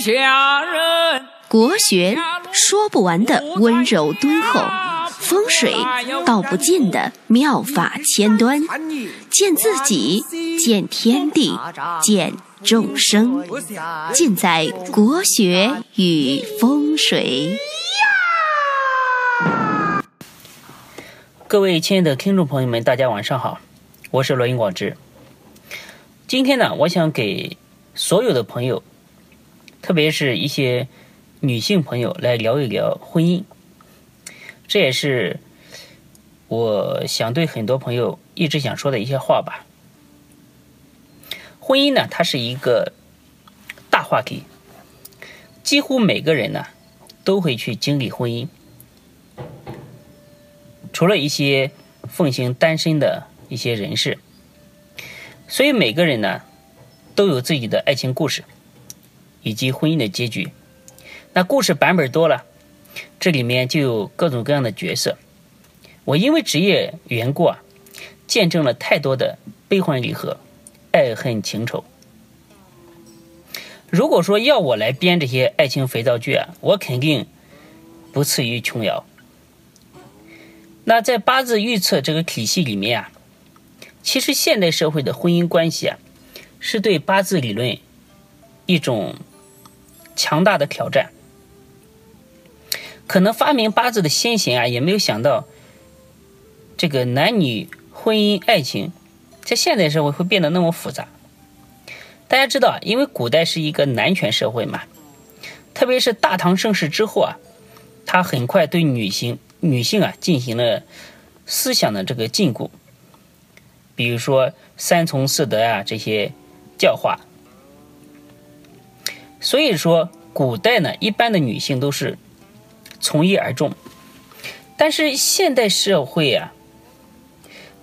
下人。国学说不完的温柔敦厚，风水道不尽的妙法千端，见自己，见天地，见众生，尽在国学与风水。各位亲爱的听众朋友们，大家晚上好，我是罗云广志。今天呢，我想给所有的朋友，特别是一些女性朋友来聊一聊婚姻。这也是我想对很多朋友一直想说的一些话吧。婚姻呢，它是一个大话题，几乎每个人呢都会去经历婚姻。除了一些奉行单身的一些人士，所以每个人呢都有自己的爱情故事，以及婚姻的结局。那故事版本多了，这里面就有各种各样的角色。我因为职业缘故啊，见证了太多的悲欢离合、爱恨情仇。如果说要我来编这些爱情肥皂剧啊，我肯定不次于琼瑶。那在八字预测这个体系里面啊，其实现代社会的婚姻关系啊，是对八字理论一种强大的挑战。可能发明八字的先贤啊，也没有想到这个男女婚姻爱情在现代社会会变得那么复杂。大家知道，因为古代是一个男权社会嘛，特别是大唐盛世之后啊，他很快对女性。女性啊，进行了思想的这个禁锢，比如说三从四德啊这些教化。所以说，古代呢，一般的女性都是从一而终。但是现代社会啊，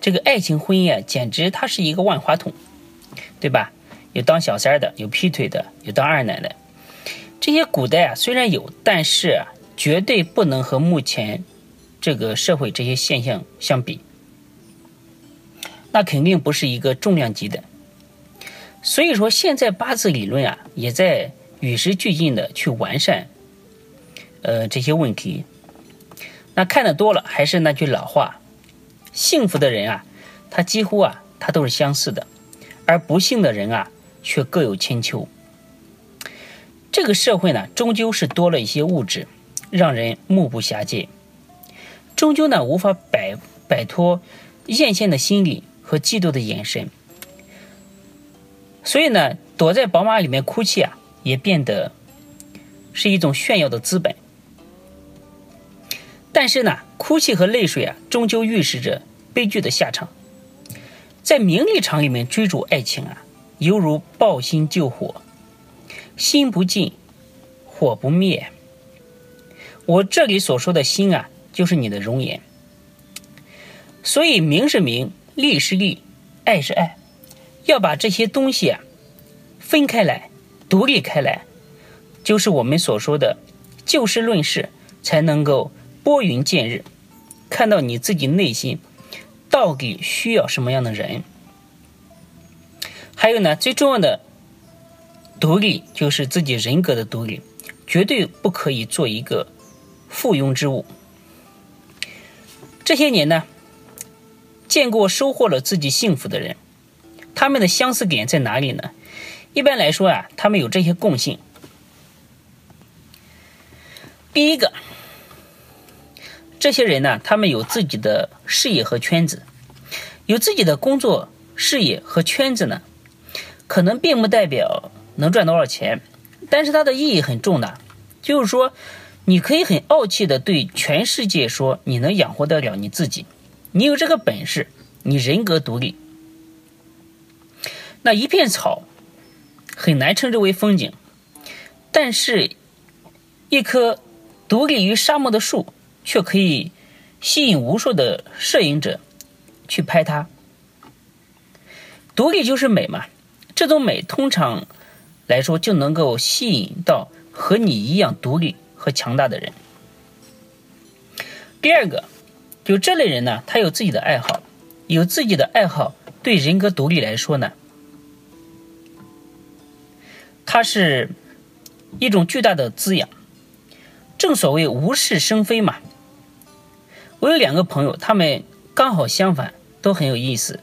这个爱情婚姻啊，简直它是一个万花筒，对吧？有当小三的，有劈腿的，有当二奶的。这些古代啊，虽然有，但是绝对不能和目前。这个社会这些现象相比，那肯定不是一个重量级的。所以说，现在八字理论啊，也在与时俱进的去完善，呃，这些问题。那看的多了，还是那句老话：幸福的人啊，他几乎啊，他都是相似的；而不幸的人啊，却各有千秋。这个社会呢，终究是多了一些物质，让人目不暇接。终究呢，无法摆摆脱艳羡的心理和嫉妒的眼神，所以呢，躲在宝马里面哭泣啊，也变得是一种炫耀的资本。但是呢，哭泣和泪水啊，终究预示着悲剧的下场。在名利场里面追逐爱情啊，犹如抱薪救火，心不尽，火不灭。我这里所说的心啊。就是你的容颜，所以名是名，利是利，爱是爱，要把这些东西啊分开来，独立开来，就是我们所说的就事论事，才能够拨云见日，看到你自己内心到底需要什么样的人。还有呢，最重要的独立就是自己人格的独立，绝对不可以做一个附庸之物。这些年呢，见过收获了自己幸福的人，他们的相似点在哪里呢？一般来说啊，他们有这些共性。第一个，这些人呢，他们有自己的事业和圈子，有自己的工作、事业和圈子呢，可能并不代表能赚多少钱，但是它的意义很重大，就是说。你可以很傲气的对全世界说：“你能养活得了你自己，你有这个本事，你人格独立。”那一片草很难称之为风景，但是，一棵独立于沙漠的树却可以吸引无数的摄影者去拍它。独立就是美嘛，这种美通常来说就能够吸引到和你一样独立。和强大的人。第二个，就这类人呢，他有自己的爱好，有自己的爱好，对人格独立来说呢，它是一种巨大的滋养。正所谓无事生非嘛。我有两个朋友，他们刚好相反，都很有意思。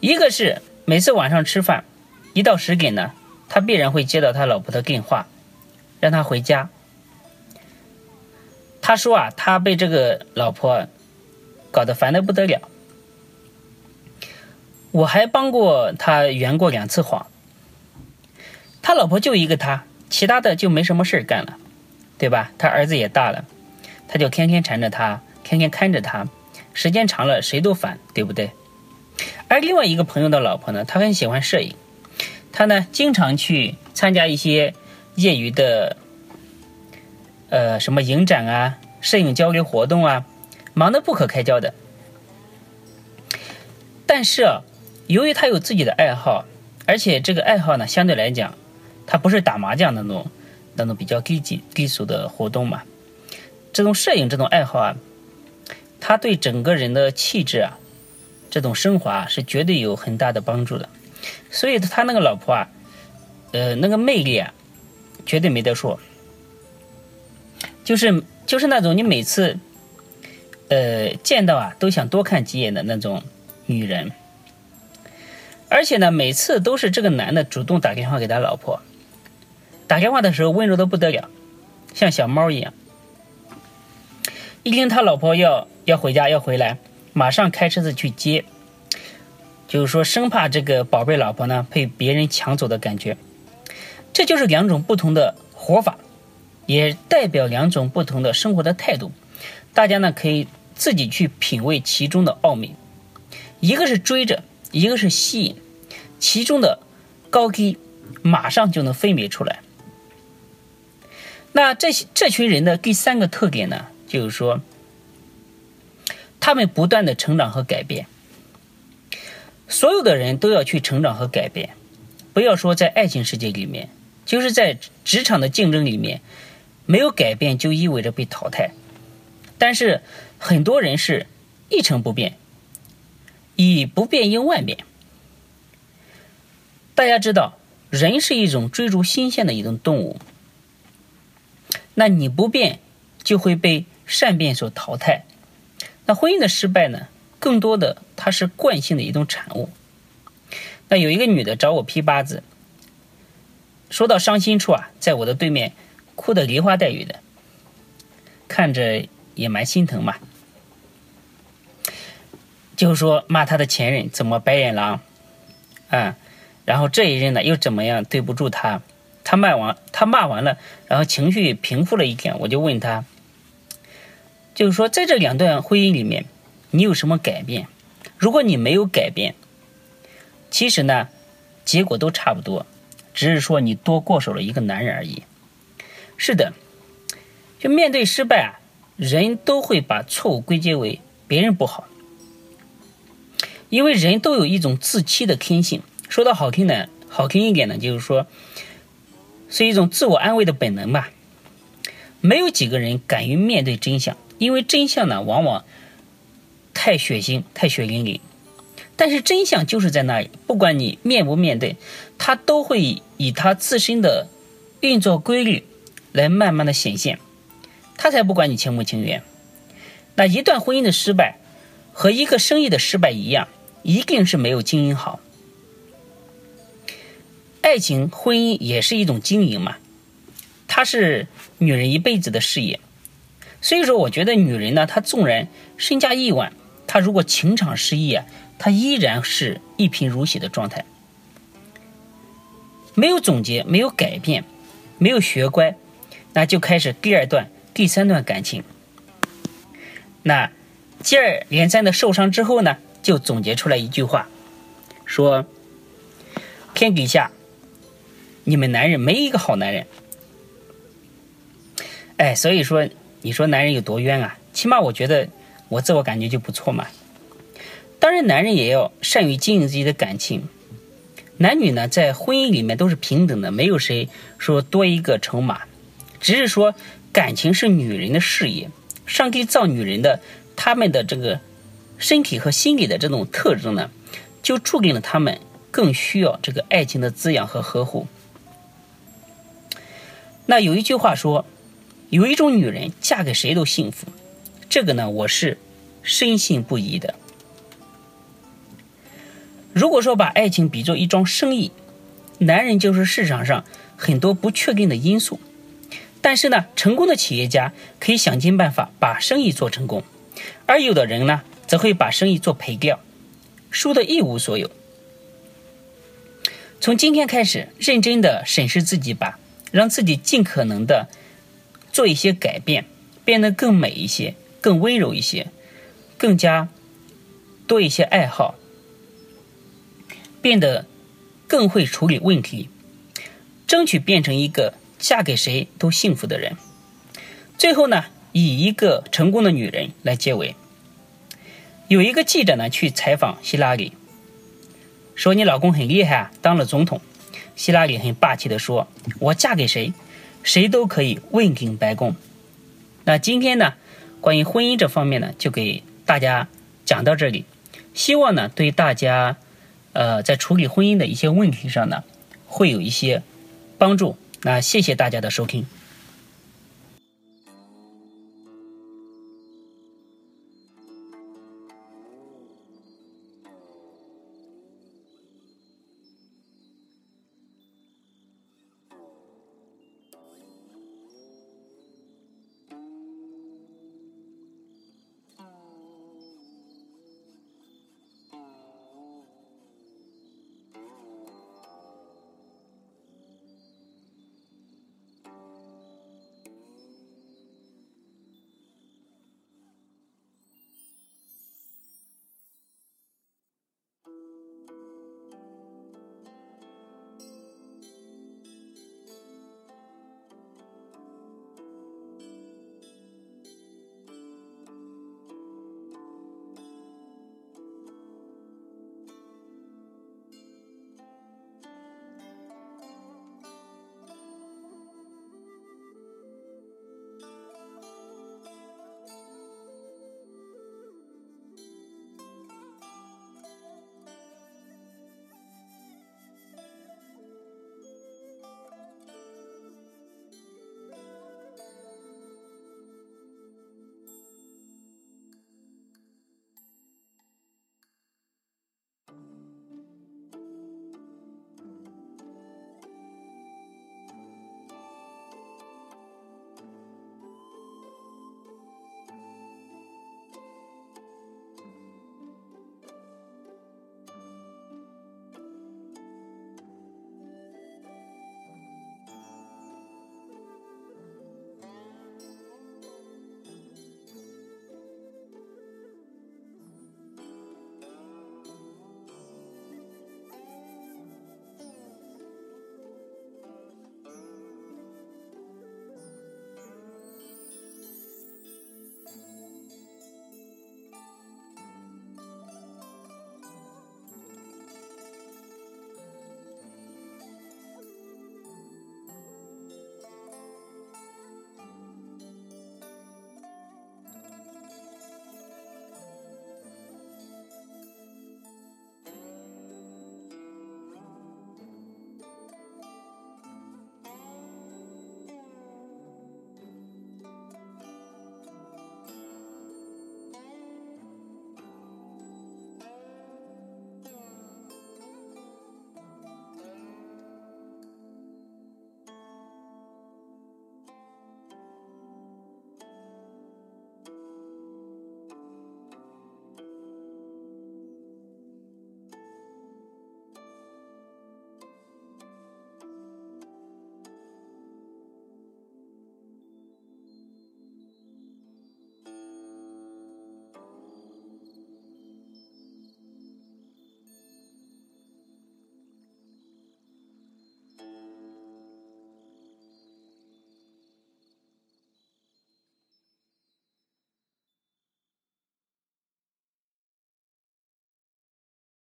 一个是每次晚上吃饭，一到十点呢，他必然会接到他老婆的电话，让他回家。他说啊，他被这个老婆搞得烦得不得了。我还帮过他圆过两次谎。他老婆就一个他，其他的就没什么事儿干了，对吧？他儿子也大了，他就天天缠着他，天天看着他，时间长了谁都烦，对不对？而另外一个朋友的老婆呢，她很喜欢摄影，她呢经常去参加一些业余的，呃，什么影展啊、摄影交流活动啊，忙得不可开交的。但是啊，由于他有自己的爱好，而且这个爱好呢，相对来讲。他不是打麻将那种那种比较低级低俗的活动嘛？这种摄影这种爱好啊，他对整个人的气质啊，这种升华是绝对有很大的帮助的。所以他那个老婆啊，呃，那个魅力啊，绝对没得说。就是就是那种你每次呃见到啊都想多看几眼的那种女人，而且呢，每次都是这个男的主动打电话给他老婆。打电话的时候温柔的不得了，像小猫一样。一听他老婆要要回家要回来，马上开车子去接，就是说生怕这个宝贝老婆呢被别人抢走的感觉。这就是两种不同的活法，也代表两种不同的生活的态度。大家呢可以自己去品味其中的奥秘。一个是追着，一个是吸引，其中的高低马上就能分别出来。那这些这群人的第三个特点呢，就是说，他们不断的成长和改变。所有的人都要去成长和改变，不要说在爱情世界里面，就是在职场的竞争里面，没有改变就意味着被淘汰。但是很多人是一成不变，以不变应万变。大家知道，人是一种追逐新鲜的一种动物。那你不变，就会被善变所淘汰。那婚姻的失败呢？更多的它是惯性的一种产物。那有一个女的找我批八字，说到伤心处啊，在我的对面哭得梨花带雨的，看着也蛮心疼嘛。就说骂他的前任怎么白眼狼，啊，然后这一任呢又怎么样对不住他。他骂完，他骂完了，然后情绪平复了一点，我就问他，就是说，在这两段婚姻里面，你有什么改变？如果你没有改变，其实呢，结果都差不多，只是说你多过手了一个男人而已。是的，就面对失败啊，人都会把错误归结为别人不好，因为人都有一种自欺的天性。说的好听呢，好听一点呢，就是说。是一种自我安慰的本能吧。没有几个人敢于面对真相，因为真相呢，往往太血腥、太血淋淋。但是真相就是在那里，不管你面不面对，它都会以它自身的运作规律来慢慢的显现。他才不管你情不情愿。那一段婚姻的失败，和一个生意的失败一样，一定是没有经营好。爱情、婚姻也是一种经营嘛，它是女人一辈子的事业。所以说，我觉得女人呢，她纵然身家亿万，她如果情场失意啊，她依然是一贫如洗的状态。没有总结，没有改变，没有学乖，那就开始第二段、第三段感情。那接二连三的受伤之后呢，就总结出来一句话，说：天底下。你们男人没一个好男人，哎，所以说你说男人有多冤啊？起码我觉得我自我感觉就不错嘛。当然，男人也要善于经营自己的感情。男女呢，在婚姻里面都是平等的，没有谁说多一个筹码，只是说感情是女人的事业。上帝造女人的，他们的这个身体和心理的这种特征呢，就注定了他们更需要这个爱情的滋养和呵护。那有一句话说，有一种女人嫁给谁都幸福，这个呢，我是深信不疑的。如果说把爱情比作一桩生意，男人就是市场上很多不确定的因素，但是呢，成功的企业家可以想尽办法把生意做成功，而有的人呢，则会把生意做赔掉，输得一无所有。从今天开始，认真的审视自己吧，让自己尽可能的做一些改变，变得更美一些，更温柔一些，更加多一些爱好，变得更会处理问题，争取变成一个嫁给谁都幸福的人。最后呢，以一个成功的女人来结尾。有一个记者呢去采访希拉里。说你老公很厉害啊，当了总统。希拉里很霸气地说：“我嫁给谁，谁都可以问鼎白宫。”那今天呢，关于婚姻这方面呢，就给大家讲到这里。希望呢，对大家，呃，在处理婚姻的一些问题上呢，会有一些帮助。那谢谢大家的收听。